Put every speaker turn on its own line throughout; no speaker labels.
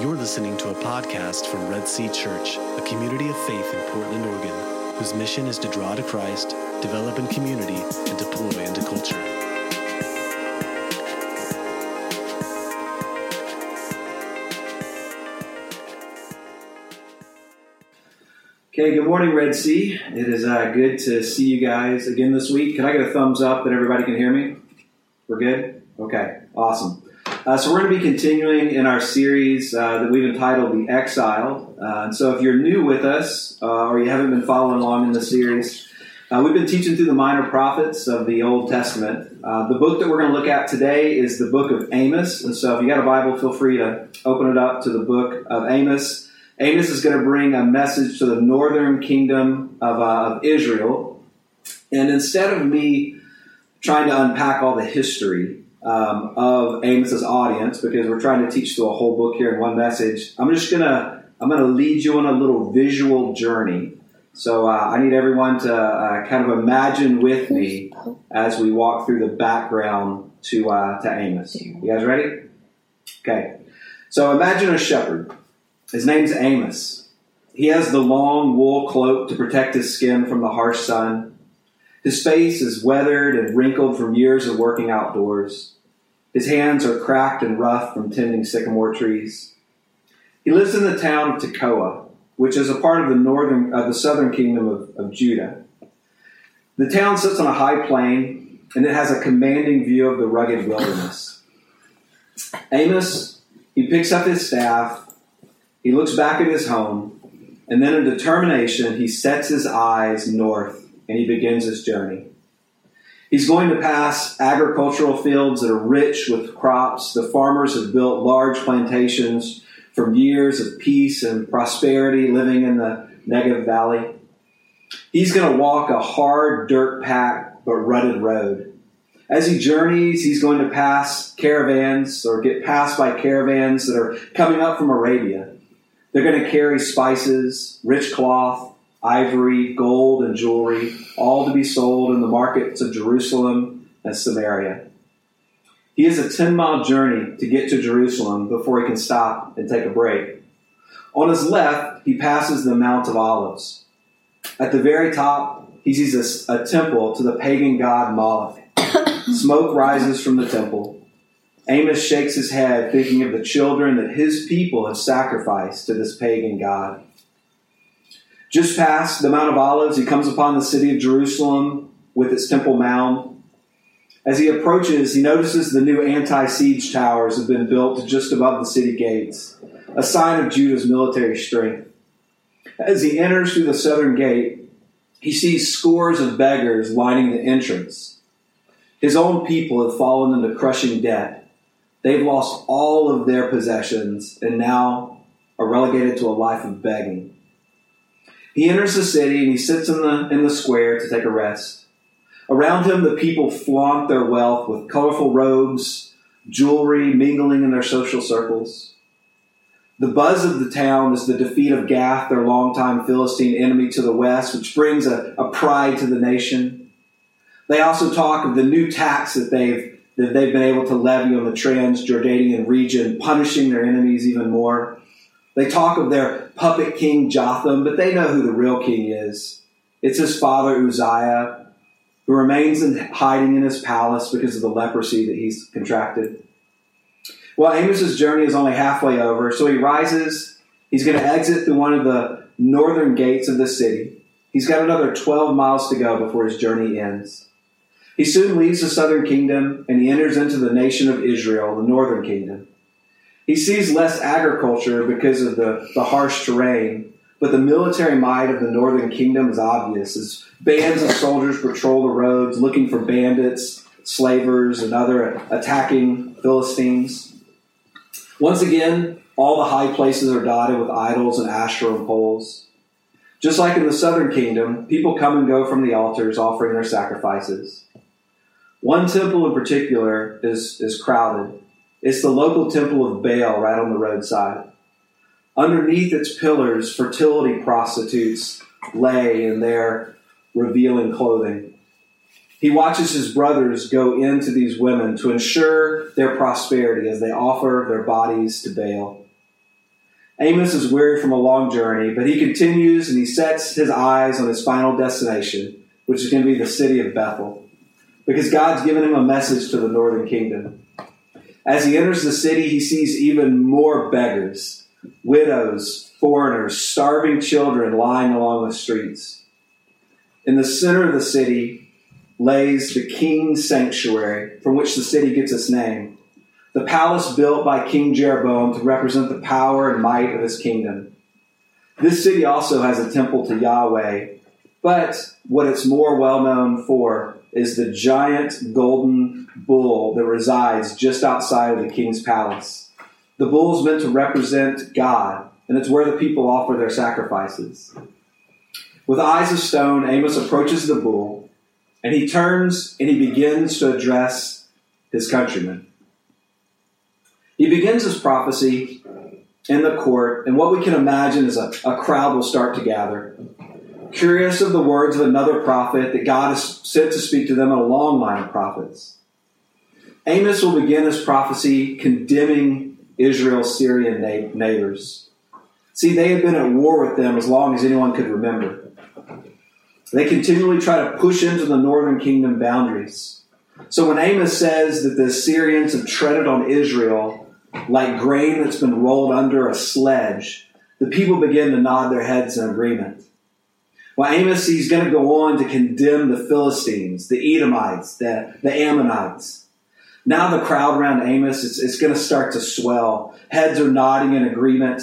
You're listening to a podcast from Red Sea Church, a community of faith in Portland, Oregon, whose mission is to draw to Christ, develop in community, and deploy into culture.
Okay, good morning, Red Sea. It is uh, good to see you guys again this week. Can I get a thumbs up that everybody can hear me? We're good? Okay, awesome. Uh, so, we're going to be continuing in our series uh, that we've entitled The Exiled. Uh, so, if you're new with us uh, or you haven't been following along in the series, uh, we've been teaching through the minor prophets of the Old Testament. Uh, the book that we're going to look at today is the book of Amos. And so, if you got a Bible, feel free to open it up to the book of Amos. Amos is going to bring a message to the northern kingdom of, of Israel. And instead of me trying to unpack all the history um, of Amos's audience, because we're trying to teach through a whole book here in one message, I'm just to I'm to lead you on a little visual journey. So uh, I need everyone to uh, kind of imagine with me as we walk through the background to uh, to Amos. You guys ready? Okay. So imagine a shepherd. His name's Amos. He has the long wool cloak to protect his skin from the harsh sun. His face is weathered and wrinkled from years of working outdoors. His hands are cracked and rough from tending sycamore trees. He lives in the town of Tekoa, which is a part of the northern, uh, the southern kingdom of, of Judah. The town sits on a high plain, and it has a commanding view of the rugged wilderness. Amos, he picks up his staff, he looks back at his home, and then in determination, he sets his eyes north and he begins his journey. He's going to pass agricultural fields that are rich with crops. The farmers have built large plantations from years of peace and prosperity living in the Negev Valley. He's going to walk a hard, dirt packed, but rutted road. As he journeys, he's going to pass caravans or get passed by caravans that are coming up from Arabia. They're going to carry spices, rich cloth, ivory, gold, and jewelry, all to be sold in the markets of Jerusalem and Samaria. He has a 10 mile journey to get to Jerusalem before he can stop and take a break. On his left, he passes the Mount of Olives. At the very top, he sees a, a temple to the pagan god Moloch. Smoke rises from the temple. Amos shakes his head, thinking of the children that his people have sacrificed to this pagan god. Just past the Mount of Olives, he comes upon the city of Jerusalem with its temple mound. As he approaches, he notices the new anti siege towers have been built just above the city gates, a sign of Judah's military strength. As he enters through the southern gate, he sees scores of beggars lining the entrance. His own people have fallen into crushing debt. They've lost all of their possessions and now are relegated to a life of begging. He enters the city and he sits in the, in the square to take a rest. Around him, the people flaunt their wealth with colorful robes, jewelry, mingling in their social circles. The buzz of the town is the defeat of Gath, their longtime Philistine enemy to the west, which brings a, a pride to the nation. They also talk of the new tax that they've, that they've been able to levy on the Transjordanian region, punishing their enemies even more. They talk of their puppet king Jotham, but they know who the real king is. It's his father Uzziah, who remains in hiding in his palace because of the leprosy that he's contracted. Well, Amos's journey is only halfway over, so he rises. He's going to exit through one of the northern gates of the city. He's got another 12 miles to go before his journey ends. He soon leaves the southern kingdom and he enters into the nation of Israel, the northern kingdom. He sees less agriculture because of the, the harsh terrain, but the military might of the northern kingdom is obvious as bands of soldiers patrol the roads looking for bandits, slavers, and other attacking Philistines. Once again, all the high places are dotted with idols and Asherah poles. Just like in the southern kingdom, people come and go from the altars offering their sacrifices. One temple in particular is, is crowded. It's the local temple of Baal right on the roadside. Underneath its pillars, fertility prostitutes lay in their revealing clothing. He watches his brothers go into these women to ensure their prosperity as they offer their bodies to Baal. Amos is weary from a long journey, but he continues and he sets his eyes on his final destination, which is going to be the city of Bethel, because God's given him a message to the northern kingdom. As he enters the city, he sees even more beggars, widows, foreigners, starving children lying along the streets. In the center of the city lays the king's sanctuary, from which the city gets its name the palace built by King Jeroboam to represent the power and might of his kingdom. This city also has a temple to Yahweh, but what it's more well known for is the giant golden bull that resides just outside of the king's palace. The bull is meant to represent God, and it's where the people offer their sacrifices. With eyes of stone, Amos approaches the bull, and he turns and he begins to address his countrymen. He begins his prophecy in the court, and what we can imagine is a, a crowd will start to gather. Curious of the words of another prophet that God has sent to speak to them in a long line of prophets. Amos will begin his prophecy condemning Israel's Syrian neighbors. See, they had been at war with them as long as anyone could remember. They continually try to push into the northern kingdom boundaries. So when Amos says that the Syrians have treaded on Israel, like grain that's been rolled under a sledge, the people begin to nod their heads in agreement. Well, Amos, he's going to go on to condemn the Philistines, the Edomites, the, the Ammonites. Now the crowd around Amos, it's, it's going to start to swell. Heads are nodding in agreement.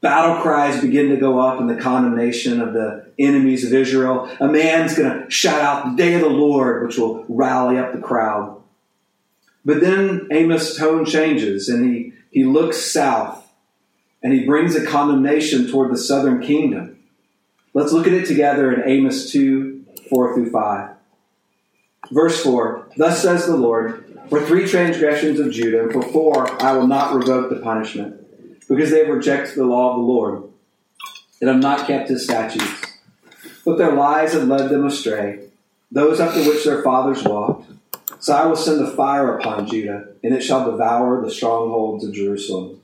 Battle cries begin to go up in the condemnation of the enemies of Israel. A man's going to shout out the day of the Lord, which will rally up the crowd. But then Amos' tone changes and he, he looks south and he brings a condemnation toward the southern kingdom. Let's look at it together in Amos 2 4 through 5. Verse 4 Thus says the Lord, For three transgressions of Judah, and for four I will not revoke the punishment, because they have rejected the law of the Lord, and have not kept his statutes. But their lies have led them astray, those after which their fathers walked. So I will send a fire upon Judah, and it shall devour the strongholds of Jerusalem.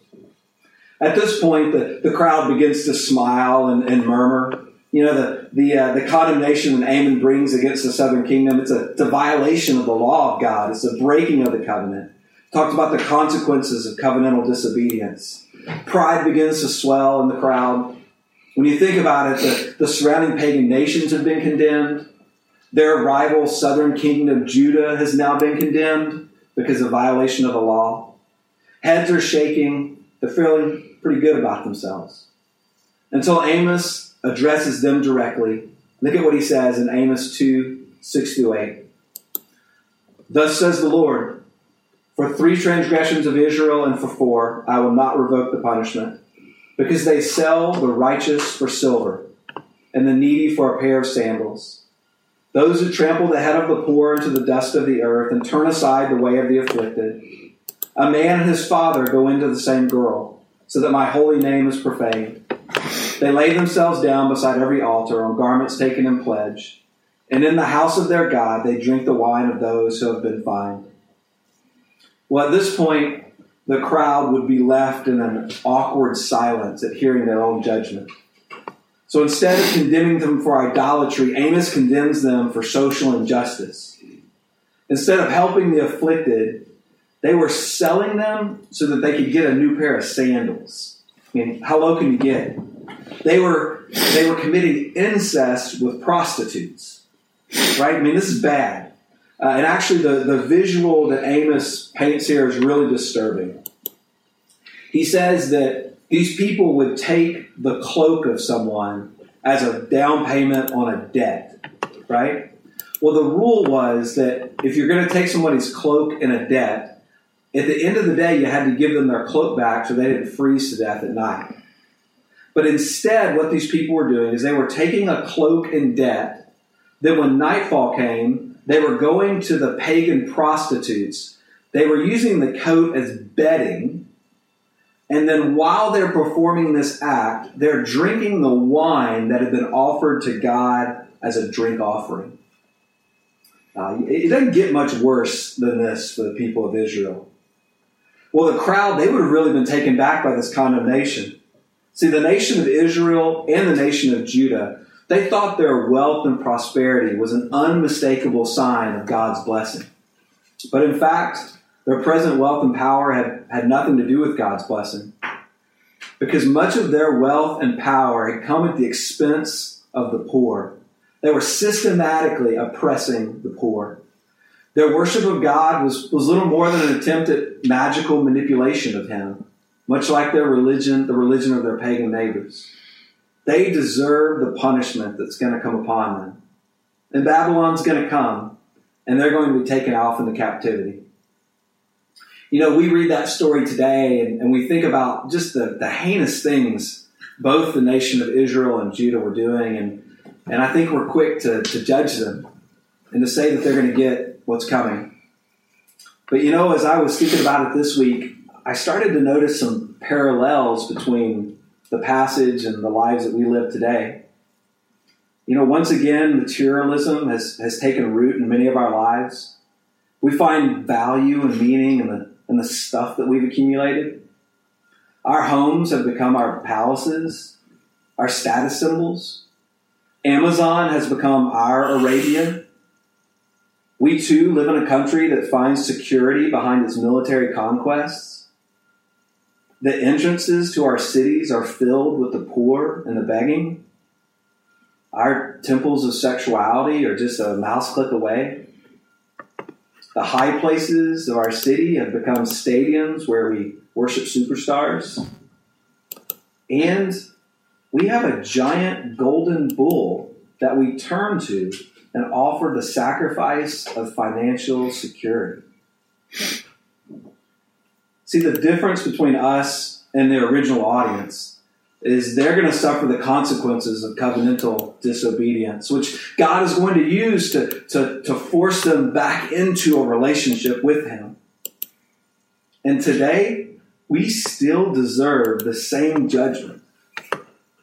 At this point, the, the crowd begins to smile and, and murmur. You know, the, the, uh, the condemnation that Amon brings against the southern kingdom, it's a, it's a violation of the law of God. It's a breaking of the covenant. Talked about the consequences of covenantal disobedience. Pride begins to swell in the crowd. When you think about it, the, the surrounding pagan nations have been condemned. Their rival southern kingdom Judah has now been condemned because of violation of the law. Heads are shaking. They're feeling pretty good about themselves. Until Amos addresses them directly. Look at what he says in Amos 2 6 through 8. Thus says the Lord For three transgressions of Israel and for four, I will not revoke the punishment, because they sell the righteous for silver and the needy for a pair of sandals those who trample the head of the poor into the dust of the earth and turn aside the way of the afflicted. A man and his father go into the same girl, so that my holy name is profaned. They lay themselves down beside every altar on garments taken in pledge, and in the house of their God they drink the wine of those who have been fined. Well, at this point, the crowd would be left in an awkward silence at hearing their own judgment. So instead of condemning them for idolatry, Amos condemns them for social injustice. Instead of helping the afflicted, they were selling them so that they could get a new pair of sandals. I mean, how low can you get? They were they were committing incest with prostitutes. Right? I mean, this is bad. Uh, and actually, the, the visual that Amos paints here is really disturbing. He says that these people would take the cloak of someone as a down payment on a debt, right? Well, the rule was that if you're going to take somebody's cloak in a debt, at the end of the day, you had to give them their cloak back so they didn't freeze to death at night. But instead, what these people were doing is they were taking a cloak in debt. Then, when nightfall came, they were going to the pagan prostitutes. They were using the coat as bedding and then while they're performing this act, they're drinking the wine that had been offered to God as a drink offering. Uh, it doesn't get much worse than this for the people of Israel. Well, the crowd, they would have really been taken back by this condemnation. See, the nation of Israel and the nation of Judah, they thought their wealth and prosperity was an unmistakable sign of God's blessing. But in fact, their present wealth and power had, had nothing to do with God's blessing. Because much of their wealth and power had come at the expense of the poor. They were systematically oppressing the poor. Their worship of God was, was little more than an attempt at magical manipulation of Him much like their religion, the religion of their pagan neighbors. They deserve the punishment that's going to come upon them. And Babylon's going to come, and they're going to be taken off into captivity. You know, we read that story today, and, and we think about just the, the heinous things both the nation of Israel and Judah were doing, and, and I think we're quick to, to judge them and to say that they're going to get what's coming. But you know, as I was thinking about it this week, I started to notice some parallels between the passage and the lives that we live today. You know, once again, materialism has, has taken root in many of our lives. We find value and meaning in the, in the stuff that we've accumulated. Our homes have become our palaces, our status symbols. Amazon has become our Arabia. We too live in a country that finds security behind its military conquests. The entrances to our cities are filled with the poor and the begging. Our temples of sexuality are just a mouse click away. The high places of our city have become stadiums where we worship superstars. And we have a giant golden bull that we turn to and offer the sacrifice of financial security. See, the difference between us and the original audience is they're going to suffer the consequences of covenantal disobedience, which God is going to use to, to, to force them back into a relationship with Him. And today, we still deserve the same judgment.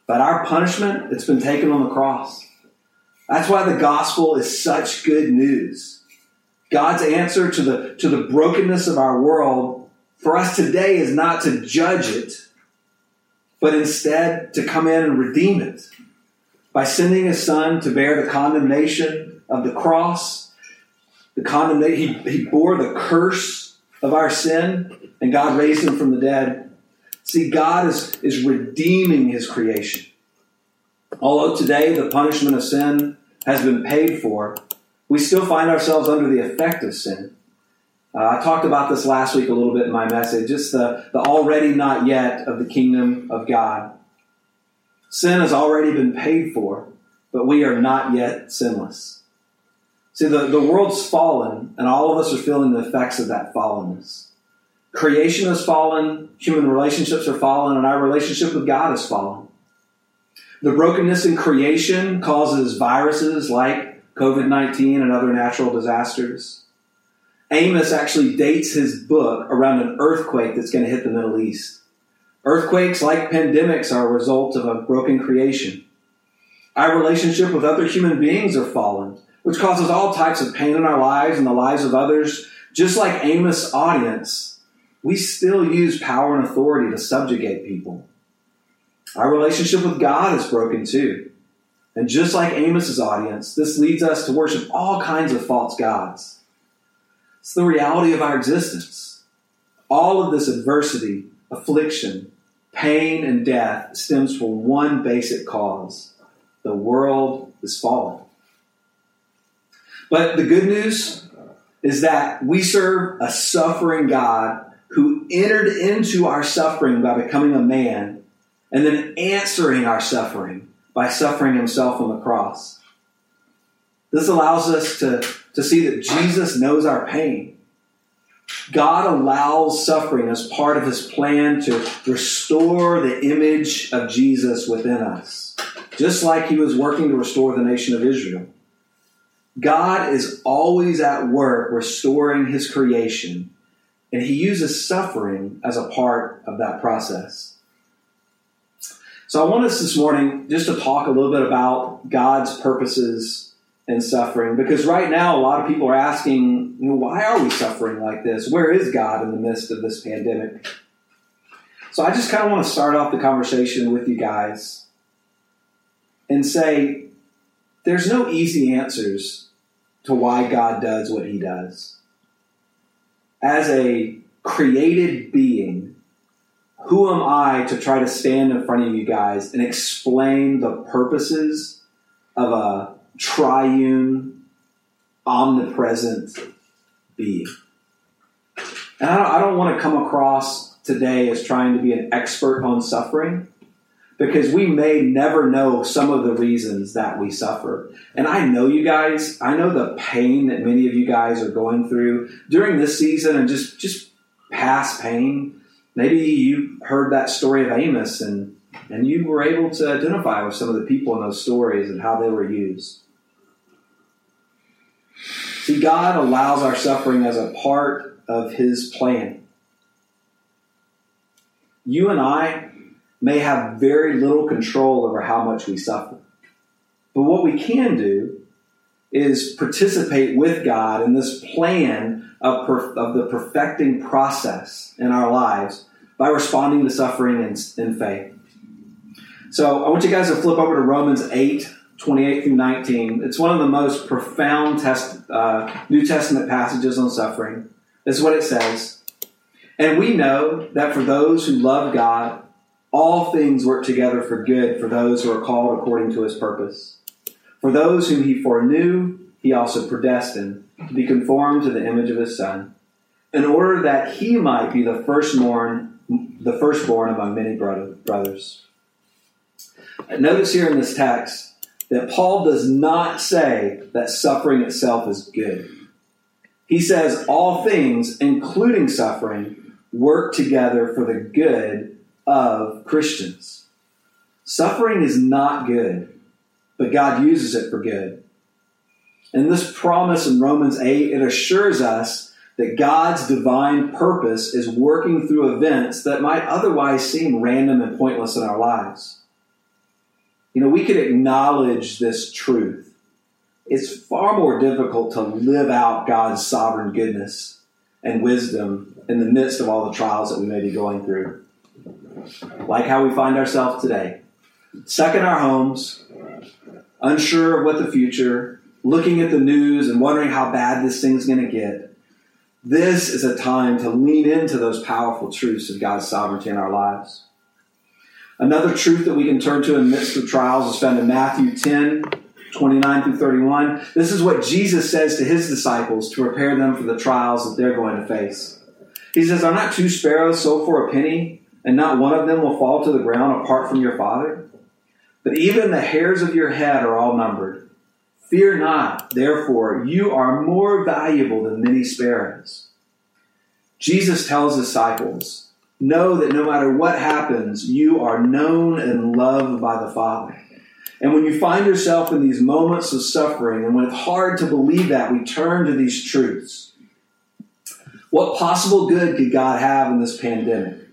But our punishment, it's been taken on the cross. That's why the gospel is such good news. God's answer to the, to the brokenness of our world for us today is not to judge it, but instead to come in and redeem it by sending his son to bear the condemnation of the cross. The condemnation, he, he bore the curse of our sin, and God raised him from the dead. See, God is, is redeeming his creation. Although today the punishment of sin has been paid for, we still find ourselves under the effect of sin. Uh, I talked about this last week a little bit in my message, just the, the already not yet of the kingdom of God. Sin has already been paid for, but we are not yet sinless. See, the, the world's fallen, and all of us are feeling the effects of that fallenness. Creation has fallen, human relationships are fallen, and our relationship with God has fallen. The brokenness in creation causes viruses like COVID 19 and other natural disasters. Amos actually dates his book around an earthquake that's going to hit the Middle East. Earthquakes, like pandemics, are a result of a broken creation. Our relationship with other human beings are fallen, which causes all types of pain in our lives and the lives of others. Just like Amos' audience, we still use power and authority to subjugate people. Our relationship with God is broken too. And just like Amos's audience, this leads us to worship all kinds of false gods. It's the reality of our existence. All of this adversity, affliction, pain, and death stems from one basic cause the world is fallen. But the good news is that we serve a suffering God who entered into our suffering by becoming a man and then answering our suffering by suffering himself on the cross. This allows us to to see that Jesus knows our pain. God allows suffering as part of his plan to restore the image of Jesus within us, just like he was working to restore the nation of Israel. God is always at work restoring his creation, and he uses suffering as a part of that process. So I want us this morning just to talk a little bit about God's purposes and suffering. Because right now a lot of people are asking you know why are we suffering like this? Where is god in the midst of this pandemic? So I just kind of want to start off the conversation with you guys and say there's no easy answers to why God does what he does. As a created being, who am I to try to stand in front of you guys and explain the purposes of a triune, omnipresent being? And I don't, I don't want to come across today as trying to be an expert on suffering because we may never know some of the reasons that we suffer. And I know you guys, I know the pain that many of you guys are going through during this season and just, just past pain. Maybe you heard that story of Amos and, and you were able to identify with some of the people in those stories and how they were used. See, God allows our suffering as a part of His plan. You and I may have very little control over how much we suffer. But what we can do is participate with God in this plan of, of the perfecting process in our lives by responding to suffering in, in faith. So I want you guys to flip over to Romans 8, 28 through 19. It's one of the most profound test, uh, New Testament passages on suffering. This is what it says. And we know that for those who love God, all things work together for good for those who are called according to his purpose. For those whom he foreknew, he also predestined to be conformed to the image of his son, in order that he might be the firstborn, the firstborn among many brothers. Notice here in this text that Paul does not say that suffering itself is good. He says all things, including suffering, work together for the good of Christians. Suffering is not good, but God uses it for good. In this promise in Romans 8, it assures us that God's divine purpose is working through events that might otherwise seem random and pointless in our lives. You know, we could acknowledge this truth. It's far more difficult to live out God's sovereign goodness and wisdom in the midst of all the trials that we may be going through like how we find ourselves today, stuck in our homes, unsure of what the future, looking at the news and wondering how bad this thing's going to get. This is a time to lean into those powerful truths of God's sovereignty in our lives. Another truth that we can turn to in the midst of trials is found in Matthew 10, 29 through 31. This is what Jesus says to his disciples to prepare them for the trials that they're going to face. He says, Are not two sparrows sold for a penny? and not one of them will fall to the ground apart from your Father? But even the hairs of your head are all numbered. Fear not, therefore, you are more valuable than many sparrows. Jesus tells disciples, Know that no matter what happens, you are known and loved by the Father. And when you find yourself in these moments of suffering, and when it's hard to believe that, we turn to these truths. What possible good could God have in this pandemic?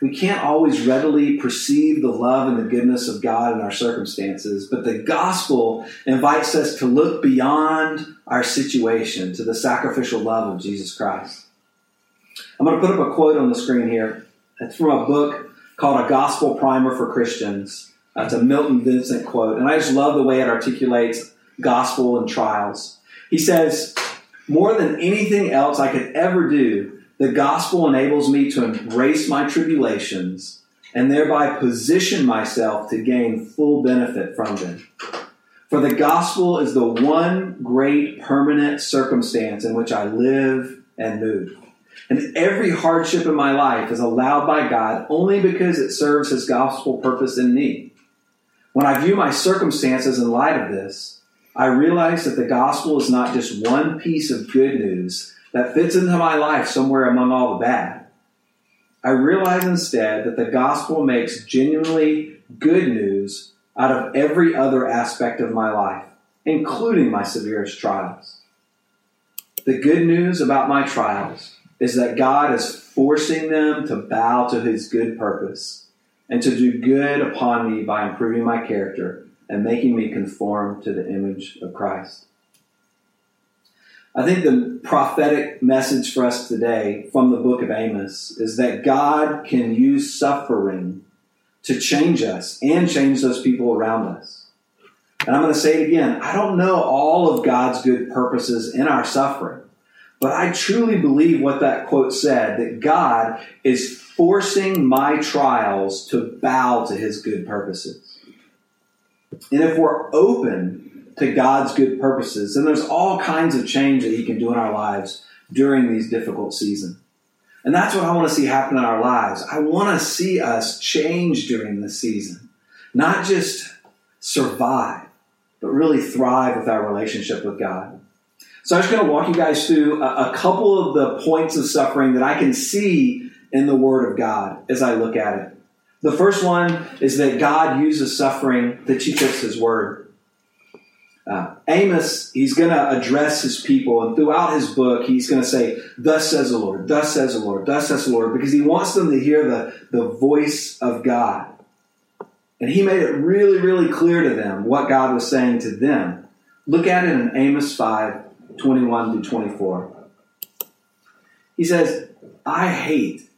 we can't always readily perceive the love and the goodness of God in our circumstances, but the gospel invites us to look beyond our situation to the sacrificial love of Jesus Christ. I'm going to put up a quote on the screen here. It's from a book called A Gospel Primer for Christians. Uh, it's a Milton Vincent quote, and I just love the way it articulates gospel and trials. He says, More than anything else I could ever do, the gospel enables me to embrace my tribulations and thereby position myself to gain full benefit from them. For the gospel is the one great permanent circumstance in which I live and move. And every hardship in my life is allowed by God only because it serves his gospel purpose in me. When I view my circumstances in light of this, I realize that the gospel is not just one piece of good news that fits into my life somewhere among all the bad. I realize instead that the gospel makes genuinely good news out of every other aspect of my life, including my severest trials. The good news about my trials is that God is forcing them to bow to his good purpose and to do good upon me by improving my character and making me conform to the image of Christ. I think the prophetic message for us today from the book of Amos is that God can use suffering to change us and change those people around us. And I'm going to say it again. I don't know all of God's good purposes in our suffering, but I truly believe what that quote said that God is forcing my trials to bow to his good purposes. And if we're open to God's good purposes. And there's all kinds of change that He can do in our lives during these difficult seasons. And that's what I want to see happen in our lives. I want to see us change during this season, not just survive, but really thrive with our relationship with God. So I'm just going to walk you guys through a, a couple of the points of suffering that I can see in the Word of God as I look at it. The first one is that God uses suffering to teach us His Word. Uh, Amos, he's going to address his people, and throughout his book, he's going to say, Thus says the Lord, thus says the Lord, thus says the Lord, because he wants them to hear the, the voice of God. And he made it really, really clear to them what God was saying to them. Look at it in Amos 5 21 through 24. He says, I hate,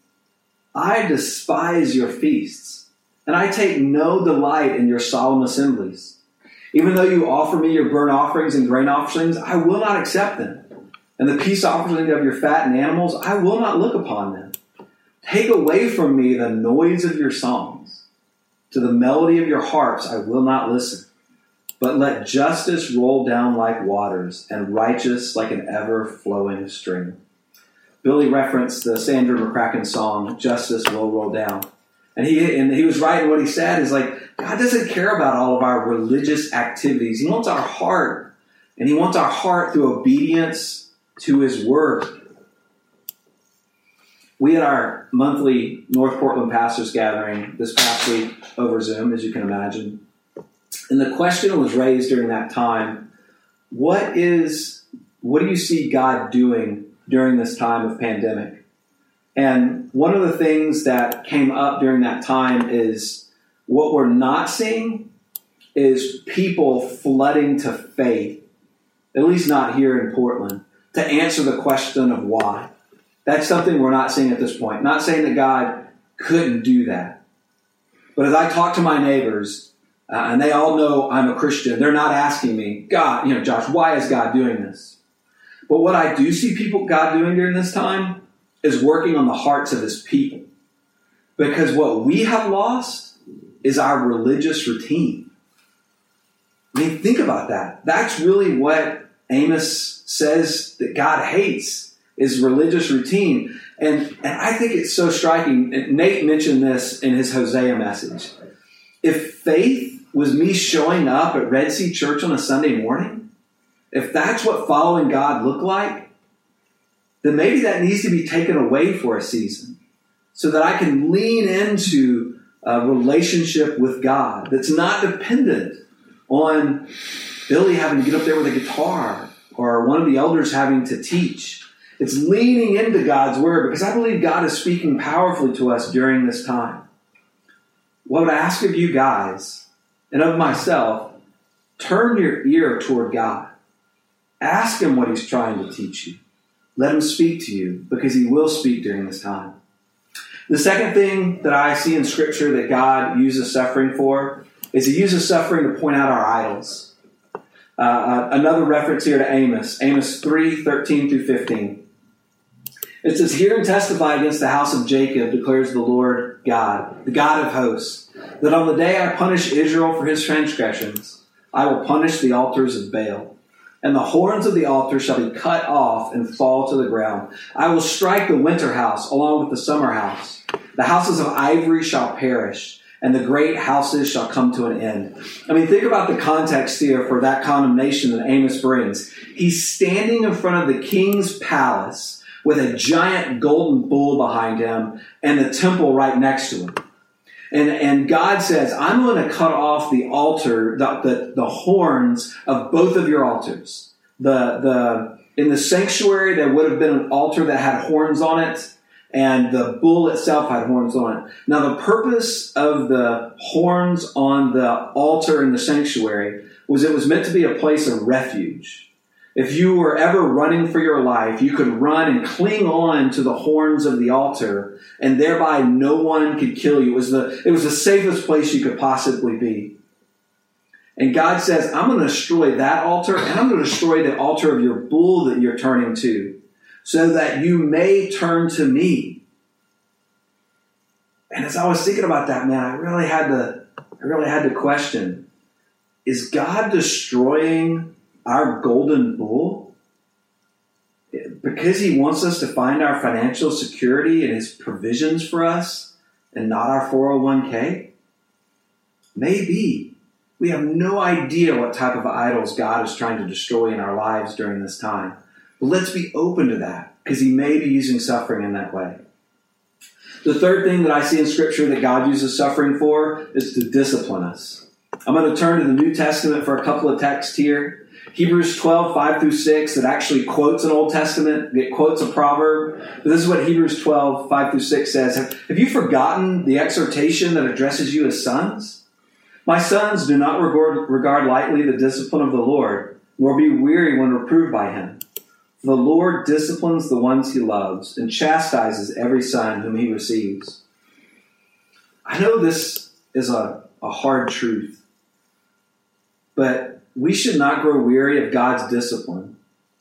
I despise your feasts, and I take no delight in your solemn assemblies. Even though you offer me your burnt offerings and grain offerings, I will not accept them. And the peace offerings of your fattened animals, I will not look upon them. Take away from me the noise of your songs. To the melody of your harps, I will not listen. But let justice roll down like waters, and righteous like an ever flowing stream. Billy referenced the Sandra McCracken song, Justice Will Roll Down. And he, and he was right in what he said is like, God doesn't care about all of our religious activities. He wants our heart. And He wants our heart through obedience to His Word. We had our monthly North Portland Pastors Gathering this past week over Zoom, as you can imagine. And the question was raised during that time what is what do you see God doing during this time of pandemic? And one of the things that came up during that time is what we're not seeing is people flooding to faith, at least not here in Portland, to answer the question of why. That's something we're not seeing at this point. Not saying that God couldn't do that. But as I talk to my neighbors, uh, and they all know I'm a Christian, they're not asking me, God, you know, Josh, why is God doing this? But what I do see people, God doing during this time is working on the hearts of his people. Because what we have lost is our religious routine. I mean, think about that. That's really what Amos says that God hates is religious routine. And, and I think it's so striking. Nate mentioned this in his Hosea message. If faith was me showing up at Red Sea Church on a Sunday morning, if that's what following God looked like, then maybe that needs to be taken away for a season so that I can lean into a relationship with God that's not dependent on Billy having to get up there with a guitar or one of the elders having to teach. It's leaning into God's word because I believe God is speaking powerfully to us during this time. What would I ask of you guys and of myself? Turn your ear toward God. Ask Him what He's trying to teach you. Let Him speak to you because He will speak during this time. The second thing that I see in Scripture that God uses suffering for is He uses suffering to point out our idols. Uh, uh, another reference here to Amos, Amos 3 13 through 15. It says, Hear and testify against the house of Jacob, declares the Lord God, the God of hosts, that on the day I punish Israel for his transgressions, I will punish the altars of Baal and the horns of the altar shall be cut off and fall to the ground. I will strike the winter house along with the summer house. The houses of ivory shall perish, and the great houses shall come to an end. I mean, think about the context here for that condemnation that Amos brings. He's standing in front of the king's palace with a giant golden bull behind him and the temple right next to him. And, and God says, I'm going to cut off the altar, the, the, the horns of both of your altars. The, the, in the sanctuary, there would have been an altar that had horns on it, and the bull itself had horns on it. Now, the purpose of the horns on the altar in the sanctuary was it was meant to be a place of refuge. If you were ever running for your life, you could run and cling on to the horns of the altar, and thereby no one could kill you. It was the, it was the safest place you could possibly be. And God says, I'm going to destroy that altar, and I'm going to destroy the altar of your bull that you're turning to, so that you may turn to me. And as I was thinking about that, man, I really had to, I really had to question, is God destroying our golden bull? Because he wants us to find our financial security and his provisions for us and not our 401k? Maybe. We have no idea what type of idols God is trying to destroy in our lives during this time. But let's be open to that because he may be using suffering in that way. The third thing that I see in Scripture that God uses suffering for is to discipline us. I'm going to turn to the New Testament for a couple of texts here. Hebrews 12, 5 through 6, that actually quotes an Old Testament, it quotes a proverb. But this is what Hebrews 12, 5 through 6 says. Have, you forgotten the exhortation that addresses you as sons? My sons, do not regard, regard lightly the discipline of the Lord, nor be weary when reproved by him. The Lord disciplines the ones he loves and chastises every son whom he receives. I know this is a, a hard truth, but we should not grow weary of God's discipline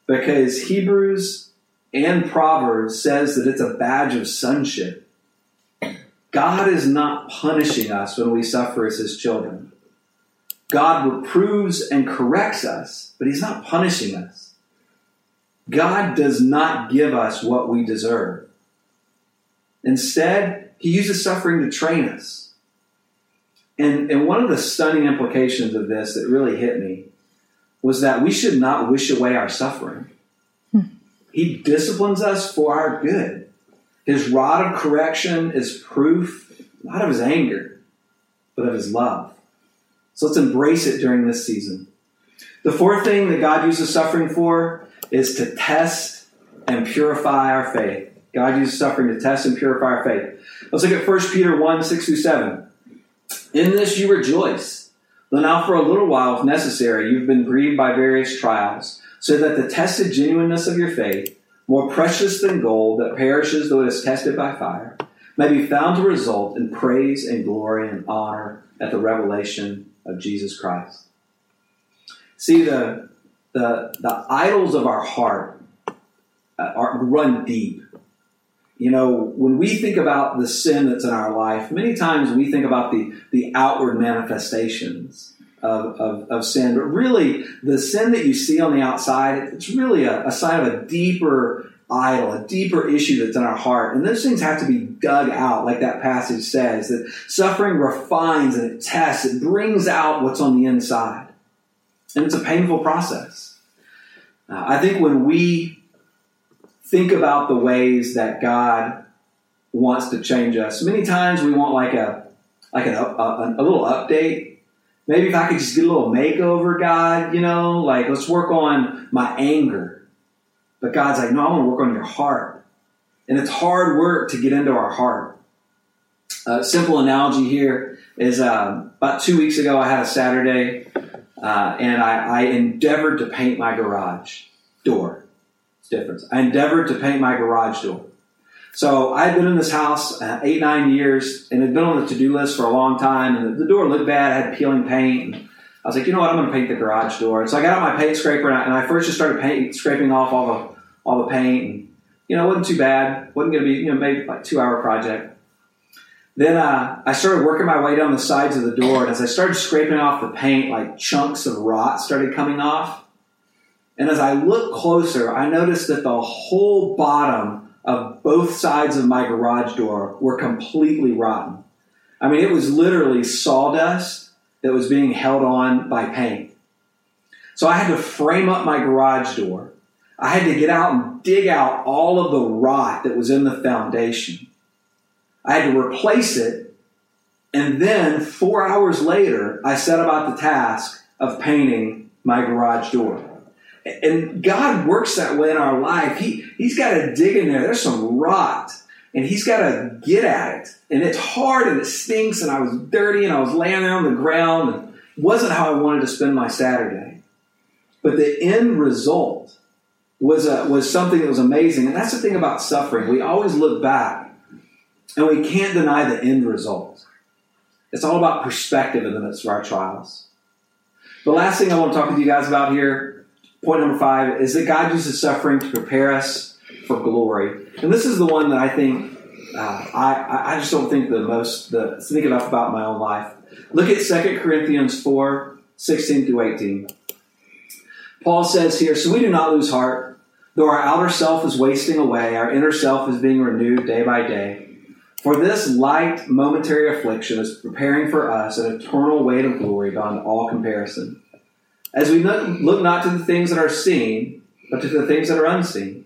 because Hebrews and Proverbs says that it's a badge of sonship. God is not punishing us when we suffer as his children. God reproves and corrects us, but he's not punishing us. God does not give us what we deserve. Instead, he uses suffering to train us. And, and one of the stunning implications of this that really hit me was that we should not wish away our suffering. Hmm. He disciplines us for our good. His rod of correction is proof not of his anger, but of his love. So let's embrace it during this season. The fourth thing that God uses suffering for is to test and purify our faith. God uses suffering to test and purify our faith. Let's look at 1 Peter 1 6 through 7. In this you rejoice, though now for a little while, if necessary, you've been grieved by various trials, so that the tested genuineness of your faith, more precious than gold that perishes though it is tested by fire, may be found to result in praise and glory and honor at the revelation of Jesus Christ. See, the, the, the idols of our heart uh, are, run deep. You know, when we think about the sin that's in our life, many times we think about the, the outward manifestations of, of, of sin. But really, the sin that you see on the outside, it's really a, a sign of a deeper idol, a deeper issue that's in our heart. And those things have to be dug out, like that passage says, that suffering refines and it tests, it brings out what's on the inside. And it's a painful process. Uh, I think when we think about the ways that God wants to change us, many times we want like a like a, a, a little update Maybe if I could just get a little makeover, God, you know, like let's work on my anger. But God's like, no, I want to work on your heart. And it's hard work to get into our heart. A simple analogy here is uh, about two weeks ago, I had a Saturday uh, and I, I endeavored to paint my garage door. It's different. I endeavored to paint my garage door. So I had been in this house uh, eight, nine years, and had been on the to-do list for a long time. And the, the door looked bad. I had peeling paint. And I was like, you know what? I'm going to paint the garage door. And so I got out my paint scraper, and I, and I first just started paint, scraping off all the all the paint. And, you know, it wasn't too bad. wasn't going to be, you know, maybe like two hour project. Then uh, I started working my way down the sides of the door, and as I started scraping off the paint, like chunks of rot started coming off. And as I looked closer, I noticed that the whole bottom of both sides of my garage door were completely rotten. I mean, it was literally sawdust that was being held on by paint. So I had to frame up my garage door. I had to get out and dig out all of the rot that was in the foundation. I had to replace it. And then four hours later, I set about the task of painting my garage door. And God works that way in our life. He, he's got to dig in there. There's some rot and he's got to get at it. And it's hard and it stinks and I was dirty and I was laying there on the ground and wasn't how I wanted to spend my Saturday. But the end result was, a, was something that was amazing. And that's the thing about suffering. We always look back and we can't deny the end result. It's all about perspective in the midst of our trials. The last thing I want to talk to you guys about here, point number five, is that God uses suffering to prepare us for glory. And this is the one that I think, uh, I, I just don't think the most, the, think enough about my own life. Look at 2 Corinthians 4 16 through 18. Paul says here, So we do not lose heart. Though our outer self is wasting away, our inner self is being renewed day by day. For this light, momentary affliction is preparing for us an eternal weight of glory beyond all comparison. As we look not to the things that are seen, but to the things that are unseen.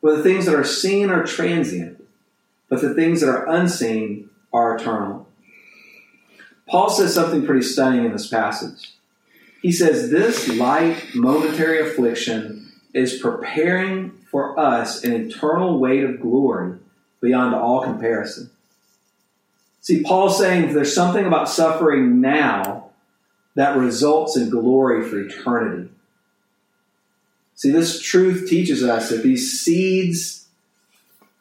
For the things that are seen are transient, but the things that are unseen are eternal. Paul says something pretty stunning in this passage. He says, This light, momentary affliction is preparing for us an eternal weight of glory beyond all comparison. See, Paul's saying there's something about suffering now that results in glory for eternity. See, this truth teaches us that these seeds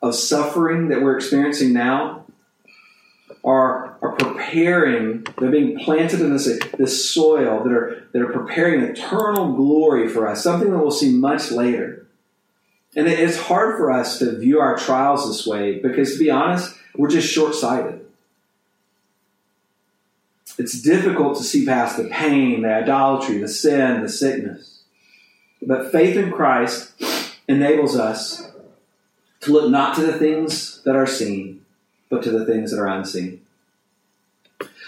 of suffering that we're experiencing now are, are preparing, they're being planted in this, this soil that are, that are preparing eternal glory for us, something that we'll see much later. And it's hard for us to view our trials this way because, to be honest, we're just short sighted. It's difficult to see past the pain, the idolatry, the sin, the sickness. But faith in Christ enables us to look not to the things that are seen, but to the things that are unseen.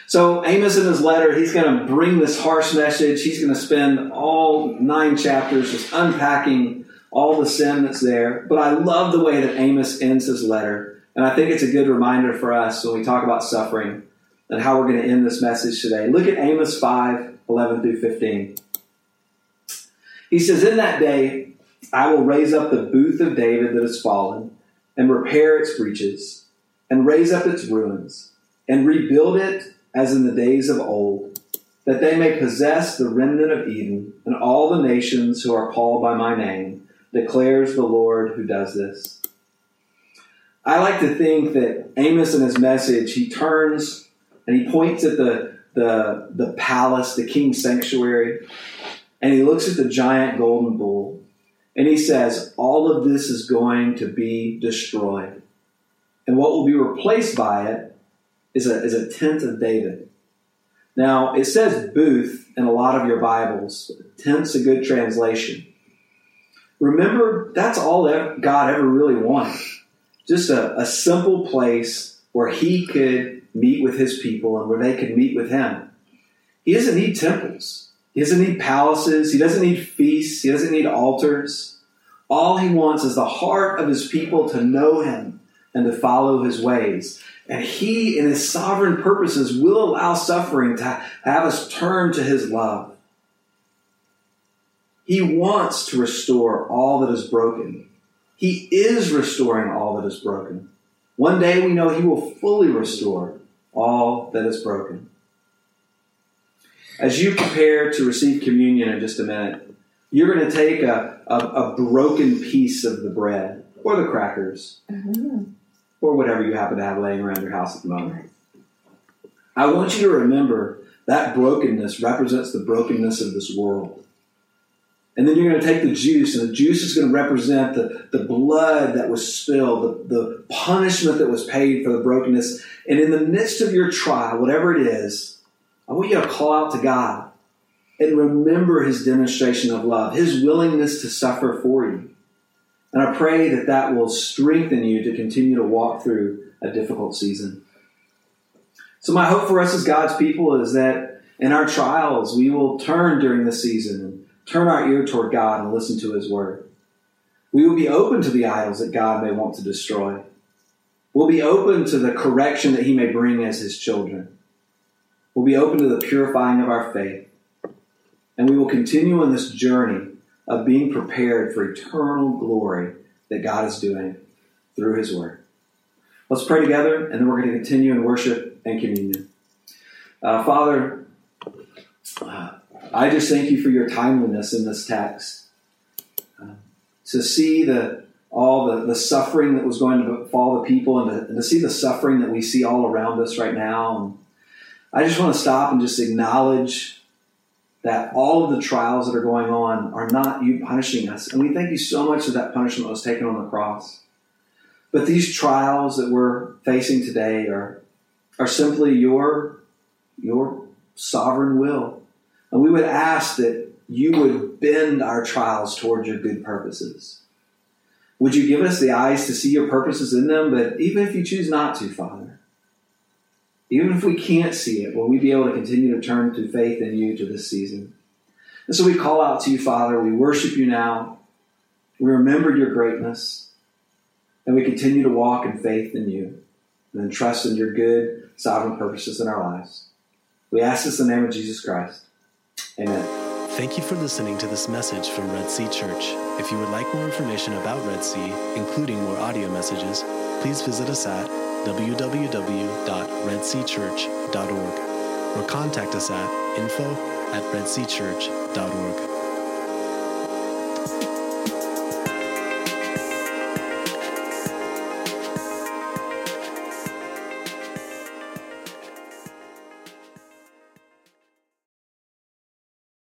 So, Amos in his letter, he's going to bring this harsh message. He's going to spend all nine chapters just unpacking all the sin that's there. But I love the way that Amos ends his letter. And I think it's a good reminder for us when we talk about suffering and how we're going to end this message today. Look at Amos 5 11 through 15. He says, In that day, I will raise up the booth of David that has fallen, and repair its breaches, and raise up its ruins, and rebuild it as in the days of old, that they may possess the remnant of Edom and all the nations who are called by my name declares the Lord who does this. I like to think that Amos in his message, he turns and he points at the, the, the palace, the king's sanctuary, and he looks at the giant golden bull, and he says, All of this is going to be destroyed. And what will be replaced by it is a, is a tent of David. Now, it says booth in a lot of your Bibles. Tent's a good translation. Remember, that's all that God ever really wanted. Just a, a simple place where He could meet with His people and where they could meet with Him. He doesn't need temples. He doesn't need palaces. He doesn't need feasts. He doesn't need altars. All He wants is the heart of His people to know Him and to follow His ways. And He, in His sovereign purposes, will allow suffering to have us turn to His love. He wants to restore all that is broken. He is restoring all that is broken. One day we know He will fully restore all that is broken. As you prepare to receive communion in just a minute, you're going to take a, a, a broken piece of the bread or the crackers mm-hmm. or whatever you happen to have laying around your house at the moment. I want you to remember that brokenness represents the brokenness of this world. And then you're going to take the juice, and the juice is going to represent the, the blood that was spilled, the, the punishment that was paid for the brokenness. And in the midst of your trial, whatever it is, I want you to call out to God and remember his demonstration of love, his willingness to suffer for you. And I pray that that will strengthen you to continue to walk through a difficult season. So, my hope for us as God's people is that in our trials, we will turn during this season turn our ear toward God and listen to His word. We will be open to the idols that God may want to destroy. We'll be open to the correction that He may bring as His children. We'll be open to the purifying of our faith. And we will continue on this journey of being prepared for eternal glory that God is doing through His Word. Let's pray together, and then we're going to continue in worship and communion. Uh, Father, I just thank you for your timeliness in this text. Uh, to see the all the, the suffering that was going to befall the people and to, and to see the suffering that we see all around us right now. And I just want to stop and just acknowledge that all of the trials that are going on are not you punishing us. And we thank you so much that that punishment that was taken on the cross. But these trials that we're facing today are, are simply your, your sovereign will. And we would ask that you would bend our trials towards your good purposes. Would you give us the eyes to see your purposes in them? But even if you choose not to, Father, even if we can't see it, will we be able to continue to turn to faith in you to this season? And so we call out to you, Father. We worship you now. We remember your greatness. And we continue to walk in faith in you and trust in your good, sovereign purposes in our lives. We ask this in the name of Jesus Christ. Amen.
Thank you for listening to this message from Red Sea Church. If you would like more information about Red Sea, including more audio messages, please visit us at www.redseachurch.org or contact us at info at redseachurch.org.